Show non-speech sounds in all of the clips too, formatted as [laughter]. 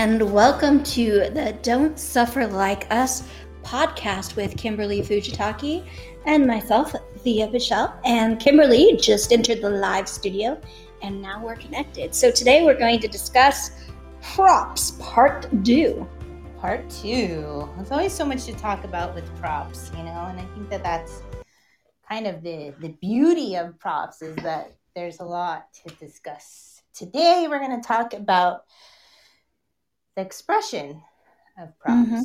and welcome to the Don't Suffer Like Us podcast with Kimberly Fujitaki and myself, Thea Bichelle. And Kimberly just entered the live studio, and now we're connected. So today we're going to discuss props part two. Part two. There's always so much to talk about with props, you know, and I think that that's kind of the the beauty of props is that there's a lot to discuss. Today we're going to talk about the expression of props. Mm-hmm.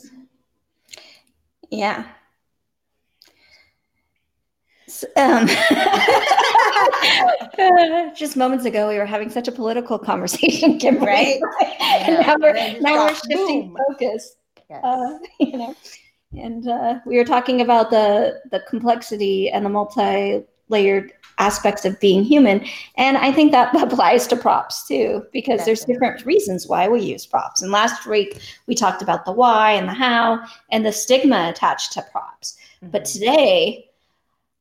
Yeah. So, um, [laughs] just moments ago, we were having such a political conversation, [laughs] Kimberly. Right? [laughs] and now we're, and then it now we're shifting boom. focus. Yes. Uh, you know, and uh, we were talking about the the complexity and the multi-layered aspects of being human, and I think that [laughs] applies to props too, because there's different reasons why we use props. And last week we talked about the why and the how and the stigma attached to props. But Mhm. today,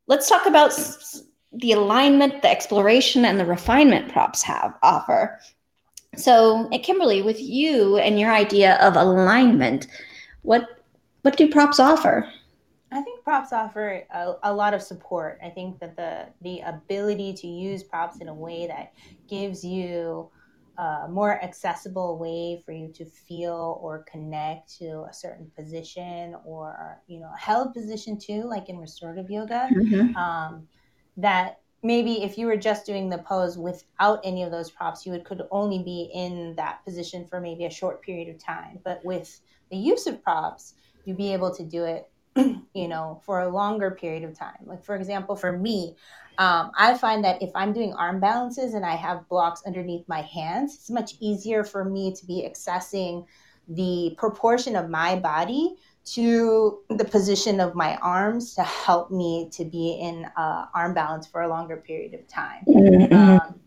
let's talk about the alignment, the exploration, and the refinement props have offer. So, uh, Kimberly, with you and your idea of alignment, what what do props offer? I think props offer a, a lot of support. I think that the the ability to use props in a way that gives you a more accessible way for you to feel or connect to a certain position or you know a held position too, like in restorative yoga. um, that maybe if you were just doing the pose without any of those props, you would could only be in that position for maybe a short period of time. But with the use of props, you'd be able to do it, [clears throat] you know, for a longer period of time. Like for example, for me, um, I find that if I'm doing arm balances and I have blocks underneath my hands, it's much easier for me to be accessing the proportion of my body to the position of my arms to help me to be in uh, arm balance for a longer period of time. Um,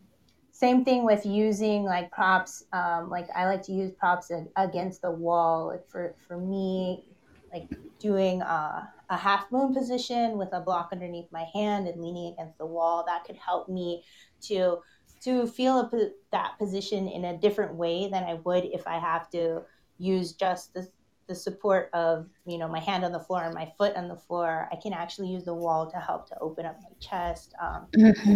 same thing with using like props. Um, like I like to use props against the wall. Like for for me, like doing a, a half moon position with a block underneath my hand and leaning against the wall. That could help me to to feel a, that position in a different way than I would if I have to use just the the support of you know my hand on the floor and my foot on the floor. I can actually use the wall to help to open up my chest. Um,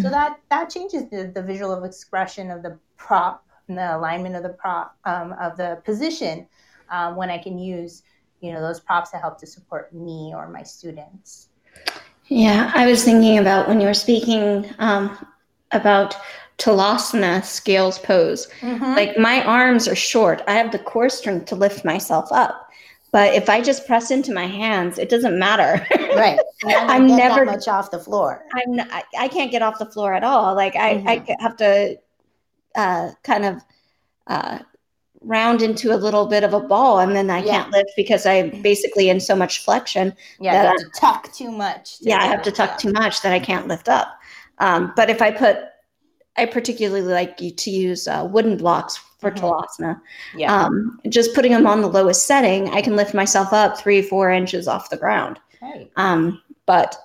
so that that changes the, the visual of expression of the prop and the alignment of the prop um, of the position um, when I can use you know those props that help to support me or my students. Yeah, I was thinking about when you were speaking um, about Tolasana scales pose. Mm-hmm. Like my arms are short. I have the core strength to lift myself up. But if I just press into my hands, it doesn't matter. [laughs] right, I'm never- much off the floor. I'm I, I can't get off the floor at all. Like I, I have to uh, kind of uh, round into a little bit of a ball, and then I Yeah. can't lift because I'm basically in so much flexion. Yeah, that have to tuck too much. to Yeah, I have to tuck up. too much that I can't lift up. Um, but if I put, I particularly like you to use uh, wooden blocks for Mhm. Tolasana. Yeah, Um, just putting them on the lowest setting, I can lift myself up three, four inches off the ground. right. Um, but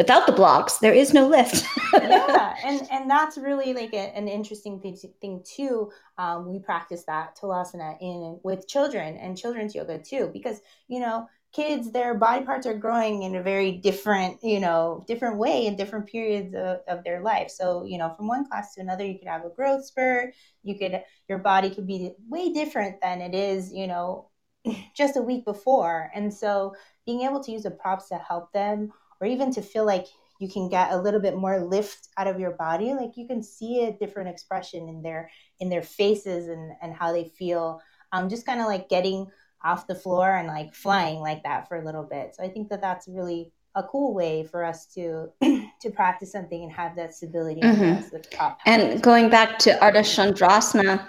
without the blocks, there is no lift. [laughs] yeah and and that's really like a, an interesting thing, thing too um, we practice that tolasana in with children and children's yoga too because you know kids their body parts are growing in a very different you know different way in different periods of, of their life so you know from one class to another you could have a growth spurt you could your body could be way different than it is you know [clears throat] just a week before and so being able to use the props to help them or even to feel like you can get a little bit more lift out of your body like you can see a different expression in their in their faces and and how they feel. Um just kind of like getting off the floor and like flying like that for a little bit. So i think that that's really a cool way for us to [clears throat] to practice something and have that stability Mhm. the and going back to Ardha Chandrasana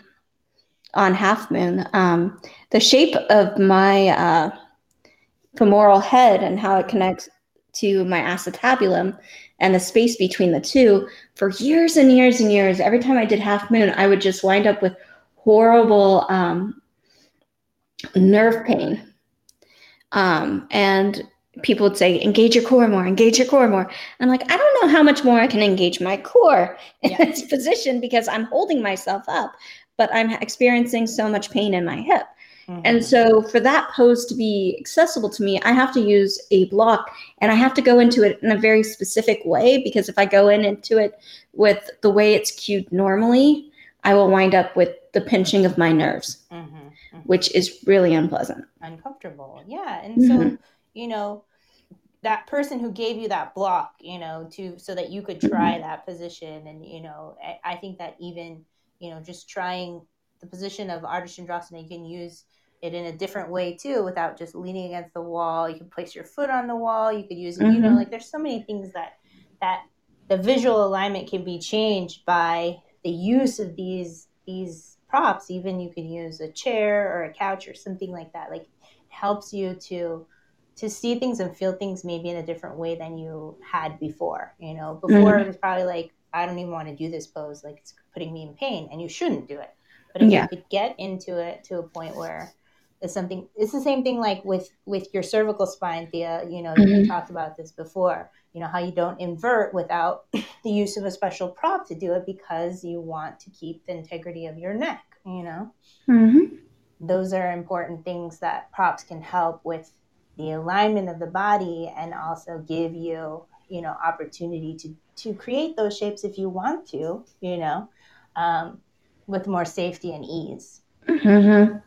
on Half Moon, um, the shape of my uh, femoral head and how it connects to my acetabulum and the space between the two for years and years and years. Every time i did half moon i would just wind up with horrible um, nerve pain. Um, and people would say engage your core more engage your core more. I'm like i don't know how much more i can engage my core in Yeah. this position because i'm holding myself up but i'm experiencing so much pain in my hip Mm-hmm. And so, for that pose to be accessible to me, I have to use a block and I have to go into it in a very specific way because if I go in into it with the way it's cued normally, I will wind up with the pinching of my nerves, mm-hmm. Mm-hmm. which is really unpleasant. Uncomfortable. Yeah. And so, mm-hmm. you know, that person who gave you that block, you know, to so that you could try mm-hmm. that position. And, you know, I, I think that even, you know, just trying the position of Ardha Chandrasana, you can use it in a different way too without just leaning against the wall. You can place your foot on the wall. You could use, mm-hmm. you know, mm-hmm. like there's so many things that that the visual alignment can be changed by the use of these these props. Even you can use a chair or a couch or something like that. Like helps you to to see things and feel things maybe in a different way than you had before. You know, before mm-hmm. it was probably like, I don't even want to do this pose. Like it's putting me in pain, and you shouldn't do it. But if yeah. you could get into it to a point where it's something, it's the same thing like with with your cervical spine, Thea. You know, mm-hmm. you talked about this before. You know how you don't invert without [clears throat] the use of a special prop to do it because you want to keep the integrity of your neck. You know, mm-hmm. those are important things that props can help with the alignment of the body and also give you you know opportunity to to create those shapes if you want to you know um, with more safety and ease mm-hmm.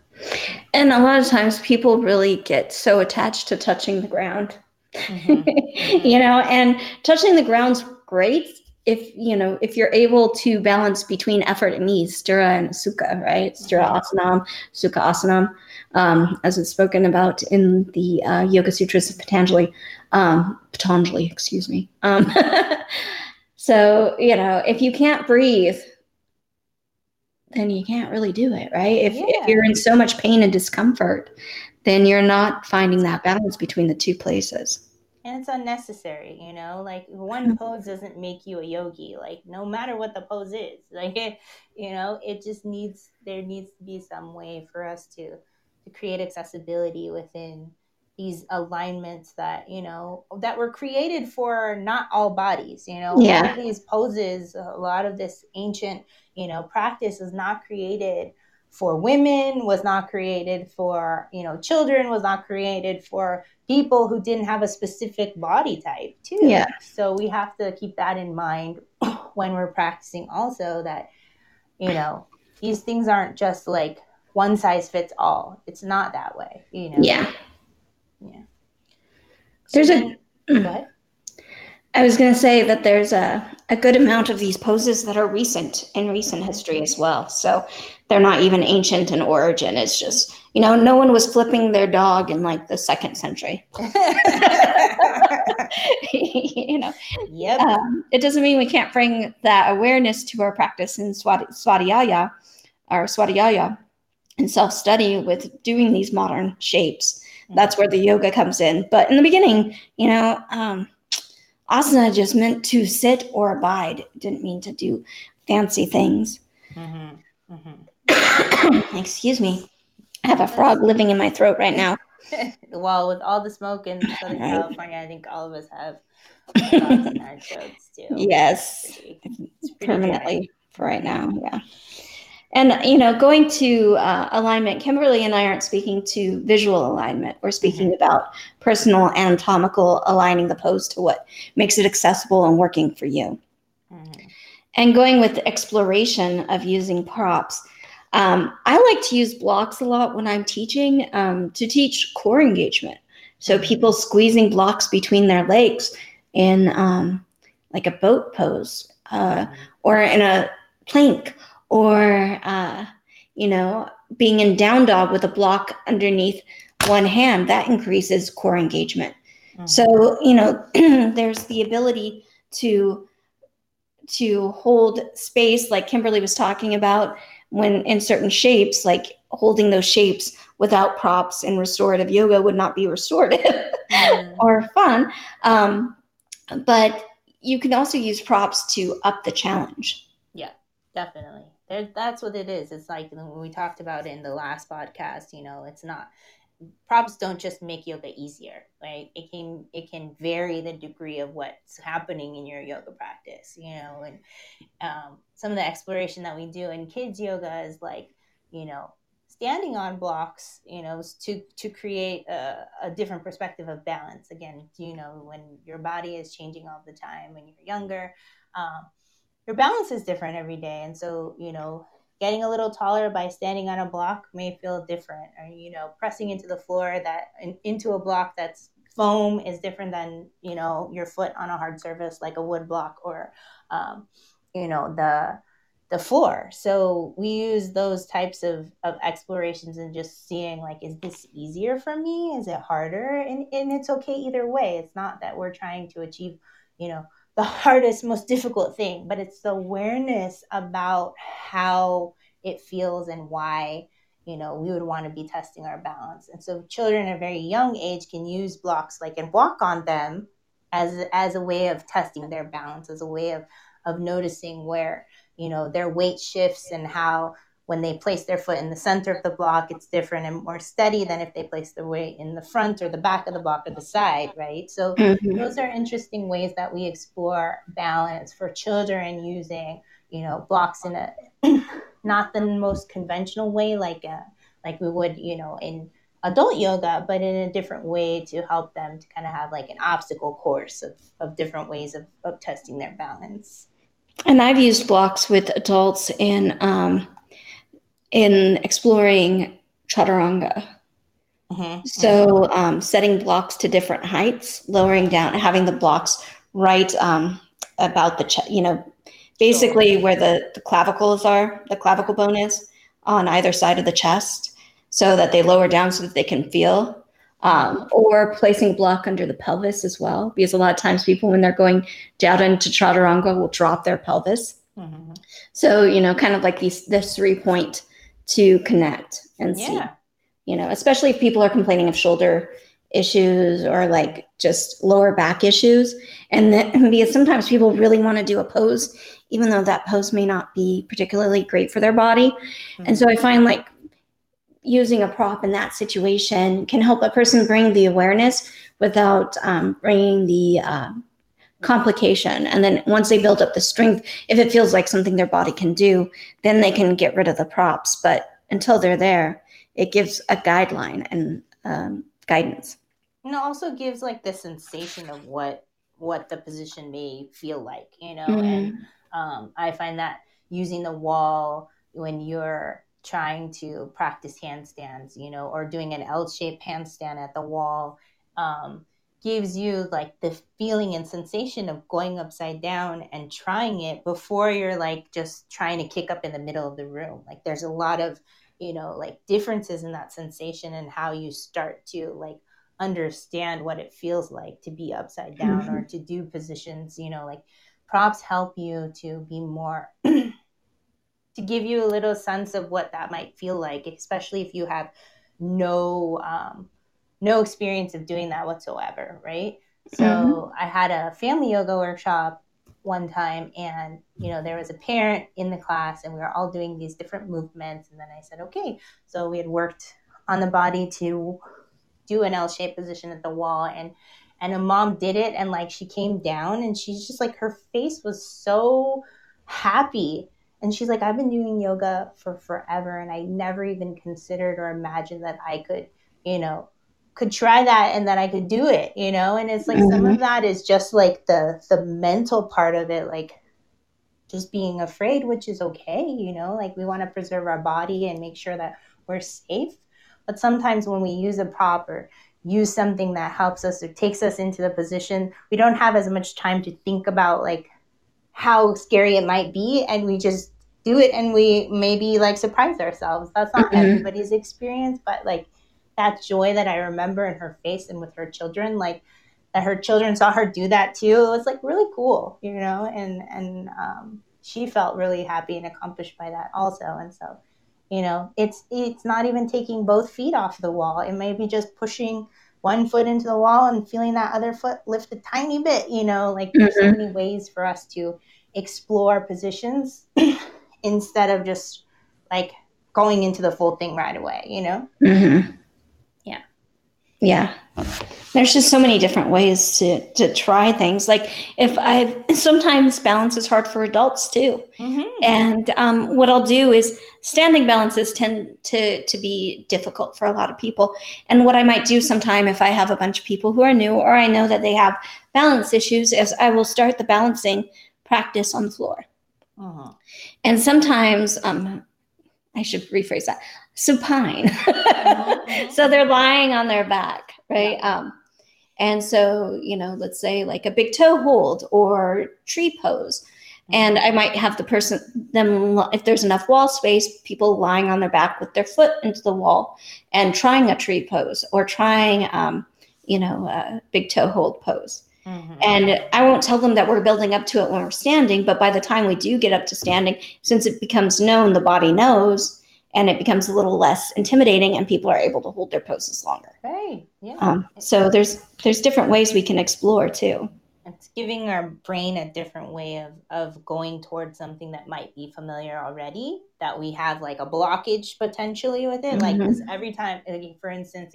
and a lot of times people really get so attached to touching the ground mm-hmm. [laughs] you know and touching the ground's great if you know if you're able to balance between effort and ease sthira and sukha right sthira mm-hmm. asanam sukha asanam um, as it's spoken about in the uh, yoga sutras of patanjali um, patanjali excuse me um, [laughs] so you know if you can't breathe then you can't really do it right if, yeah. if you're in so much pain and discomfort then you're not finding that balance between the two places and it's unnecessary you know like one mm-hmm. pose doesn't make you a yogi like no matter what the pose is [laughs] like it, you know it just needs there needs to be some way for us to to create accessibility within these alignments that you know that were created for not all bodies you know yeah. a lot of these poses a lot of this ancient you know practice is not created for women was not created for you know children was not created for people who didn't have a specific body type too. Yeah. So we have to keep that in mind [coughs] when we're practicing also that you know these things aren't just like one size fits all. It's not that way you know? Yeah. Yeah. So there's then, [clears throat] a I was going to say that there's a, a good amount of these poses that are recent in recent history as well. So they're not even ancient in origin. It's just, you know, no one was flipping their dog in like the second century. [laughs] [laughs] you know, yep. Um, it doesn't mean we can't bring that awareness to our practice in Swadhyaya or Swadhyaya and self study with doing these modern shapes. That's where the yoga comes in. But in the beginning, you know, um, asana just meant to sit or abide. It didn't mean to do fancy things. Mm-hmm. Mm-hmm. [coughs] Excuse me. I have a frog living in my throat right now. [laughs] well, with all the smoke in [laughs] Southern. California, I think all of us have [laughs] frogs in our throats too. Yes, it's pretty, it's pretty permanently for right now. Yeah. And you know, going to uh, alignment, Kimberly and I aren't speaking to visual alignment. We're speaking mm-hmm. about personal anatomical aligning the pose to what makes it accessible and working for you. Mm-hmm. And going with exploration of using props. Um, I like to use blocks a lot when I'm teaching um, to teach core engagement. So mm-hmm. people squeezing blocks between their legs in um, like a boat pose uh, mm-hmm. or in a plank or uh, you know being in down dog with a block underneath one hand that increases core engagement mm-hmm. so you know [clears throat] there's the ability to to hold space like kimberly was talking about when in certain shapes like holding those shapes without props in restorative yoga would not be restorative mm. [laughs] or fun um, but you can also use props to up the challenge yeah definitely that's what it is. It's like when we talked about in the last podcast, you know, it's not props don't just make yoga easier, right? It can it can vary the degree of what's happening in your yoga practice, you know, and um, some of the exploration that we do in kids yoga is like, you know, standing on blocks, you know, to to create a, a, different perspective of balance. Again, you know, when your body is changing all the time when you're younger, um, your balance is different every day, and so you know, getting a little taller by standing on a block may feel different, or you know, pressing into the floor that in, into a block that's foam is different than you know your foot on a hard surface like a wood block or um, you know the the floor. So we use those types of, of explorations and just seeing like, is this easier for me? Is it harder? And, and it's okay either way. It's not that we're trying to achieve, you know, the hardest, most difficult thing, but it's the awareness about how it feels and why, you know, we would want to be testing our balance. And so children at a very young age can use blocks like and walk on them as as a way of testing their balance, as a way of of noticing where you know their weight shifts and how when they place their foot in the center of the block it's different and more steady than if they place their weight in the front or the back of the block or the side right so mm-hmm. those are interesting ways that we explore balance for children using you know blocks in a [coughs] not the most conventional way like a, uh, like we would you know in adult yoga but in a different way to help them to kind of have like an obstacle course of, of different ways of, of testing their balance and I've used blocks with adults in um, in exploring chaturanga. Mm-hmm. So um, setting blocks to different heights, lowering down, having the blocks right um, about the chest, you know, basically where the, the clavicles are, the clavicle bone is on either side of the chest, so that they lower down so that they can feel um, or placing block under the pelvis as well, because a lot of times people, when they're going down into chaturanga, will drop their pelvis. Mm-hmm. So you know, kind of like these this three point to connect and yeah. see. You know, especially if people are complaining of shoulder issues or like just lower back issues, and then [laughs] because sometimes people really want to do a pose, even though that pose may not be particularly great for their body. Mm-hmm. And so I find like using a prop in that situation can help a person bring the awareness without um, bringing the uh, complication. And then once they build up the strength, if it feels like something their body can do, then they can get rid of the props. But until they're there, it gives a guideline and um, guidance. And it also gives like the sensation of what what the position may feel like, you know. Mm-hmm. And um, I find that using the wall when you're trying to practice handstands, you know, or doing an L-shaped handstand at the wall, um, gives you like the feeling and sensation of going upside down and trying it before you're like just trying to kick up in the middle of the room. Like there's a lot of, you know, like differences in that sensation and how you start to like understand what it feels like to be upside down mm-hmm. or to do positions, you know, like props help you to be more [clears throat] to give you a little sense of what that might feel like, especially if you have no um, no experience of doing that whatsoever, right? So mm-hmm. I had a family yoga workshop one time and you know there was a parent in the class and we were all doing these different movements and then I said okay so we had worked on the body to do an L-shaped position at the wall and and a mom did it and like she came down and she's just like her face was so happy and she's like, I've been doing yoga for forever and I never even considered or imagined that I could, you know, could try that and that I could do it, you know? And it's like mm-hmm. some of that is just like the the mental part of it, like just being afraid, which is okay, you know, like we want to preserve our body and make sure that we're safe. But sometimes when we use a prop or use something that helps us or takes us into the position, we don't have as much time to think about like how scary it might be and we just do it and we maybe like surprise ourselves. That's not mm-hmm. everybody's experience, but like that joy that I remember in her face and with her children, like that her children saw her do that too. It was like really cool, you know, and and um, she felt really happy and accomplished by that also. And so, you know, it's it's not even taking both feet off the wall. It may be just pushing one foot into the wall and feeling that other foot lift a tiny bit. You know, like there's mm-hmm. so many ways for us to explore positions [clears throat] instead of just like going into the full thing right away, you know? Mm-hmm. Yeah. There's just so many different ways to, to try things. Like if I sometimes balance is hard for adults too. Mm-hmm. And um, what I'll do is standing balances tend to, to be difficult for a lot of people. And what I might do sometime if I have a bunch of people who are new or I know that they have balance issues is I will start the balancing practice on the floor. Uh-huh. And sometimes, um, I should rephrase that supine. Uh-huh. so they're lying on their back, right? Um, and so, you know, let's say like a big toe hold or tree pose. And I might have the person, them, if there's enough wall space, people lying on their back with their foot into the wall and trying a tree pose or trying, um, you know, a big toe hold pose. Mm-hmm. And I won't tell them that we're building up to it when we're standing, but by the time we do get up to standing, since it becomes known, the body knows, and it becomes a little less intimidating and people are able to hold their poses longer. Right yeah. Um, so there's there's different ways we can explore too. It's giving our brain a different way of of going towards something that might be familiar already that we have like a blockage potentially with it mm-hmm. like every time like for instance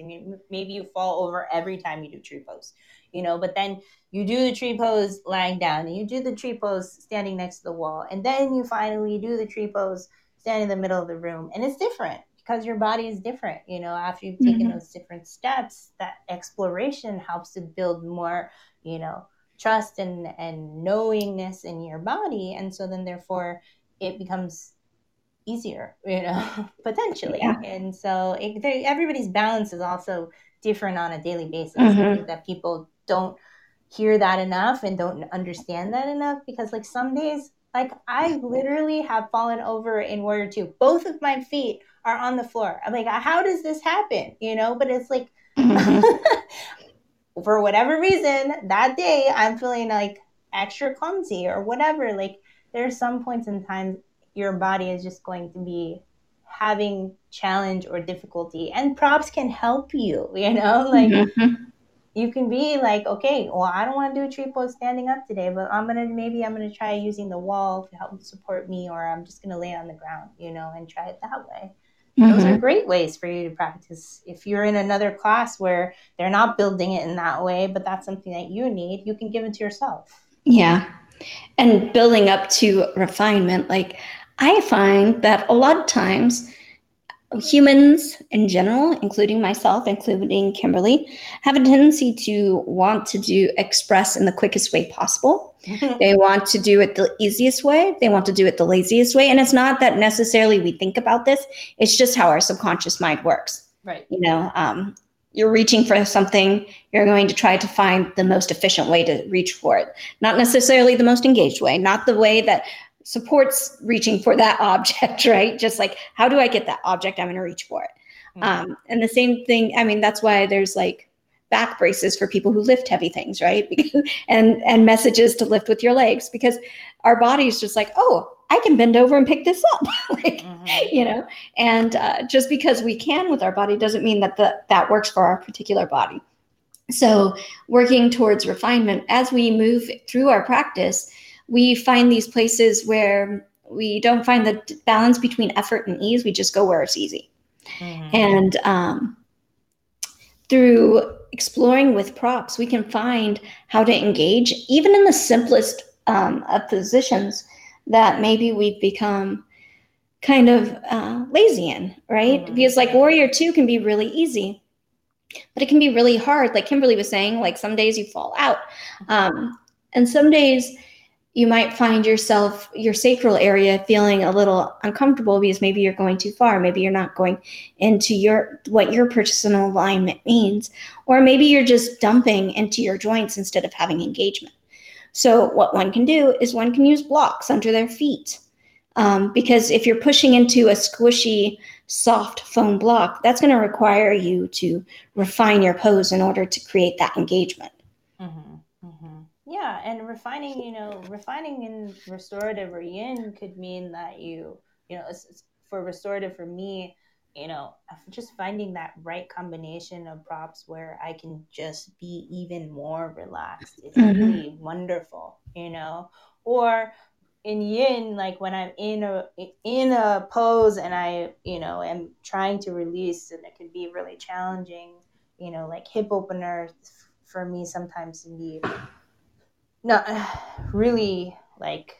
maybe you fall over every time you do tree pose you know but then you do the tree pose lying down and you do the tree pose standing next to the wall and then you finally do the tree pose stand in the middle of the room and it's different because your body is different you know after you've taken mm-hmm. those different steps that exploration helps to build more you know trust and and knowingness in your body and so then therefore it becomes easier you know [laughs] potentially yeah. and so it, everybody's balance is also different on a daily basis mm-hmm. that people don't hear that enough and don't understand that enough because like some days like I literally have fallen over in Warrior Two. Both of my feet are on the floor. I'm like, how does this happen? You know, but it's like [laughs] for whatever reason, that day I'm feeling like extra clumsy or whatever. Like there's some points in time your body is just going to be having challenge or difficulty and props can help you, you know, like mm-hmm you can be like, okay, well, I don't want to do a tree pose standing up today, but I'm gonna maybe I'm gonna try using the wall to help support me, or I'm just gonna lay on the ground, you know, and try it that way. Mm-hmm. Those are mm-hmm. great ways for you to practice. If you're in another class where they're not building it in that way, but that's something that you need, you can give it to yourself. Yeah. And building up to refinement, like I find that a lot of times humans in general, including myself, including Kimberly, have a tendency to want to do express in the quickest way possible. [laughs] they want to do it the easiest way. They want to do it the laziest way. And it's not that necessarily we think about this. It's just how our subconscious mind works. Right. You know, um, you're reaching for something, you're going to try to find the most efficient way to reach for it. Not necessarily the most engaged way, not the way that supports reaching for that [laughs] object, right? Just like, how do I get that object? I'm going to reach for it. Mm-hmm. Um, and the same thing, I mean, that's why there's like back braces for people who lift heavy things, right? [laughs] and and messages to lift with your legs because our body's just like, oh, I can bend over and pick this up, [laughs] like, mm-hmm. you know. And uh, just because we can with our body doesn't mean that the, that works for our particular body. So, working towards refinement as we move through our practice, we find these places where we don't find the balance between effort and ease. We just go where it's easy. Mm-hmm. And um, through exploring with props, we can find how to engage, even in the simplest um, of positions that maybe we've become kind of uh, lazy in, right? Mm-hmm. Because like Warrior 2 can be really easy, but it can be really hard. Like Kimberly was saying, like some days you fall out. Um, and some days you might find yourself your sacral area feeling a little uncomfortable because maybe you're going too far maybe you're not going into your what your personal alignment means or maybe you're just dumping into your joints instead of having engagement so what one can do is one can use blocks under their feet um, because if you're pushing into a squishy soft foam block that's going to require you to refine your pose in order to create that engagement mm-hmm. Yeah, and refining, you know, refining in restorative or yin could mean that you, you know, it's, it's for restorative for me, you know, just finding that right combination of props where I can just be even more relaxed. It's mm-hmm. really wonderful, you know. Or in yin, like when I'm in a in a pose and I, you know, am trying to release, and it can be really challenging you know, like hip openers for me sometimes can be not [sighs] really like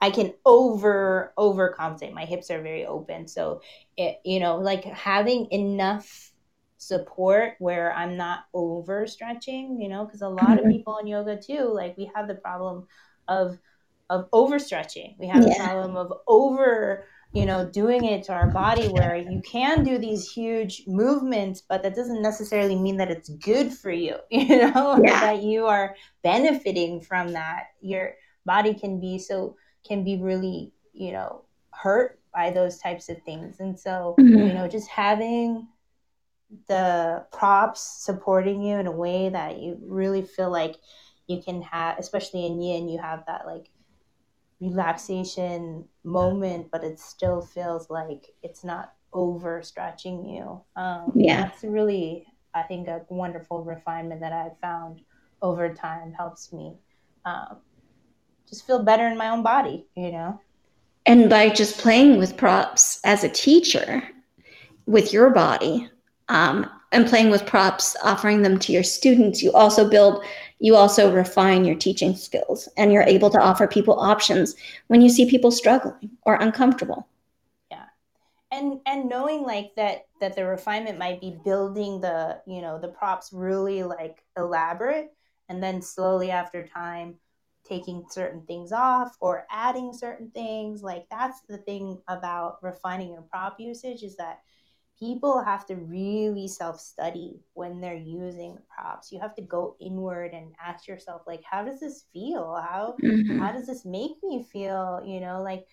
I can over overcompensate. My hips are very open, so it you know like having enough support where I'm not over stretching. You know, because a lot mm-hmm. of people in yoga too, like we have the problem of of overstretching. We have yeah. the problem of over you know doing it to our body where you can do these huge movements but that doesn't necessarily mean that it's good for you [laughs] you know yeah. that you are benefiting from that your body can be so can be really, you know, hurt by those types of things. And so, mm-hmm. you know, just having the props supporting you in a way that you really feel like you can have, especially in yin, you have that like relaxation moment, but it still feels like it's not overstretching you. Um, yeah. That's really, I think, a wonderful refinement that I've found over time helps me um, just feel better in my own body, you know? And by just playing with props as a teacher with your body um, and playing with props, offering them to your students, you also build, you also refine your teaching skills and you're able to offer people options when you see people struggling or uncomfortable. Yeah. And, and knowing like that that the refinement might be building the you know the props really like elaborate and then slowly after time taking certain things off or adding certain things. Like that's the thing about refining your prop usage is that people have to really self-study when they're using the props. You have to go inward and ask yourself like how does this feel? How mm-hmm. how does this make me feel? You know, like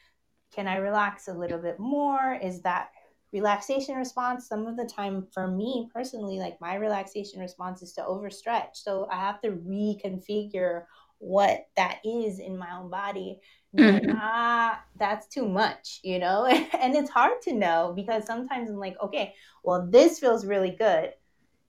can I relax a little bit more? Is that relaxation response some of the time for me personally like my relaxation response is to overstretch so i have to reconfigure what that is in my own body mm-hmm. ah that's too much you know [laughs] and it's hard to know because sometimes i'm like okay well this feels really good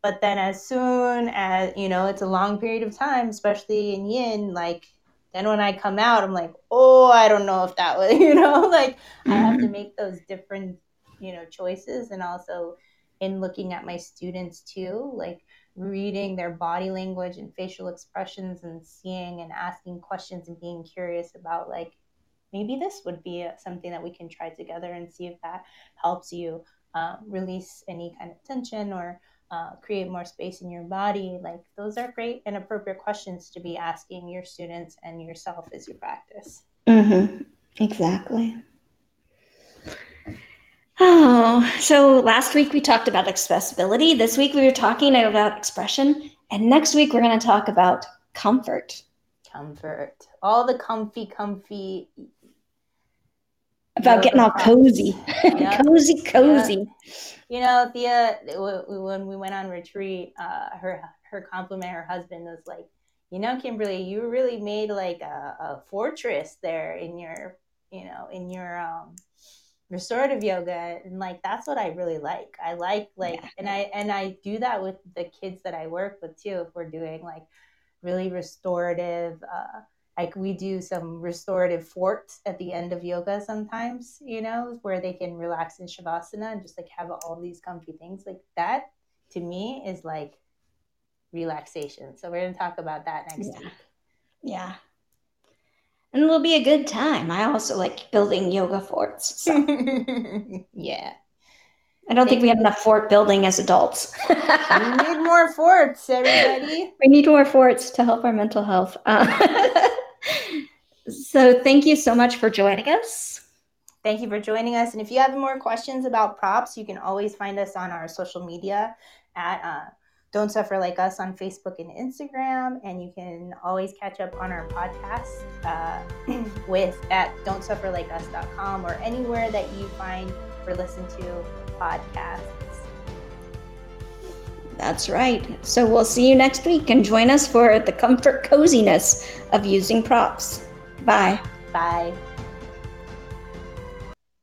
but then as soon as you know it's a long period of time especially in yin like then when i come out i'm like oh i don't know if that was [laughs] you know like mm-hmm. i have to mm-hmm. make those different you know choices and also in looking at my students too like reading their body language and facial expressions and seeing and asking questions and being curious about like maybe this would be something that we can try together and see if that helps you uh, release any kind of tension or uh, create more space in your body. Like those are great and appropriate questions to be asking your students and yourself as you practice. Mm-hmm. exactly Oh, so last week we talked about expressibility. This week we were talking about expression. And next week we're going to talk about comfort. Comfort. All the comfy, comfy. About getting all cozy. [laughs] Yeah. cozy, cozy. Yeah. You know, Thea, when we went on retreat, uh, her her compliment her husband was like, you know, Kimberly, you really made like a, a fortress there in your, you know, in your um, restorative yoga and like that's what i really like. I like like yeah. and i and i do that with the kids that i work with too if we're doing like really restorative uh like we do some restorative forts at the end of yoga sometimes you know where they can relax in shavasana and just like have all these comfy things. Like that to me is like relaxation. So we're going to talk about that next yeah. week. Yeah and it'll be a good time. I also like building yoga forts. So. [laughs] yeah. I don't think we have enough fort building as adults. we need more forts, everybody. [laughs] We need more forts to help our mental health. Uh, [laughs] so, thank you so much for joining us. Thank you for joining us. And if you have more questions about props, you can always find us on our social media at uh, don't Suffer Like Us on Facebook and Instagram. And you can always catch up on our podcast uh, [clears throat] with at don'tsufferlikeus.com or anywhere that you find or listen to podcasts. That's right. So we'll see you next week and join us for the comfort coziness of using props. Bye. Bye.